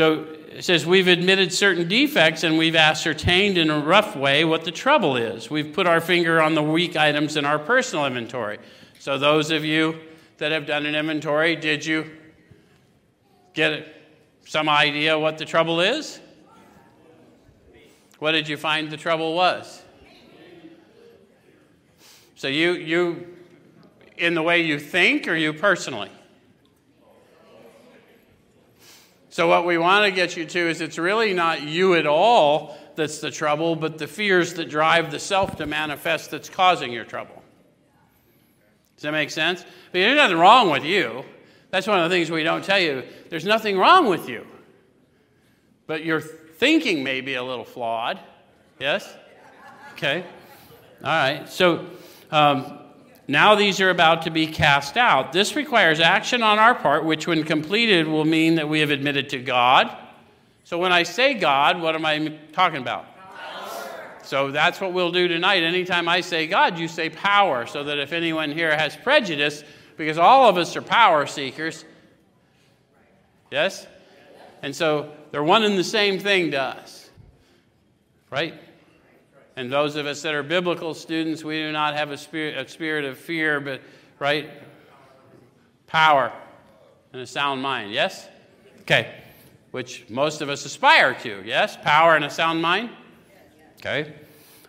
So it says we've admitted certain defects and we've ascertained in a rough way what the trouble is. We've put our finger on the weak items in our personal inventory. So, those of you that have done an inventory, did you get some idea what the trouble is? What did you find the trouble was? So, you, you in the way you think or you personally? So, what we want to get you to is it's really not you at all that's the trouble, but the fears that drive the self to manifest that's causing your trouble. Does that make sense? But there's nothing wrong with you. That's one of the things we don't tell you. There's nothing wrong with you. But your thinking may be a little flawed. Yes? Okay. All right. So, um, now these are about to be cast out. This requires action on our part, which, when completed, will mean that we have admitted to God. So, when I say God, what am I talking about? Power. So, that's what we'll do tonight. Anytime I say God, you say power, so that if anyone here has prejudice, because all of us are power seekers, yes? And so, they're one and the same thing to us, right? And those of us that are biblical students, we do not have a spirit, a spirit of fear, but, right? Power and a sound mind. Yes? Okay. Which most of us aspire to. Yes? Power and a sound mind? Okay.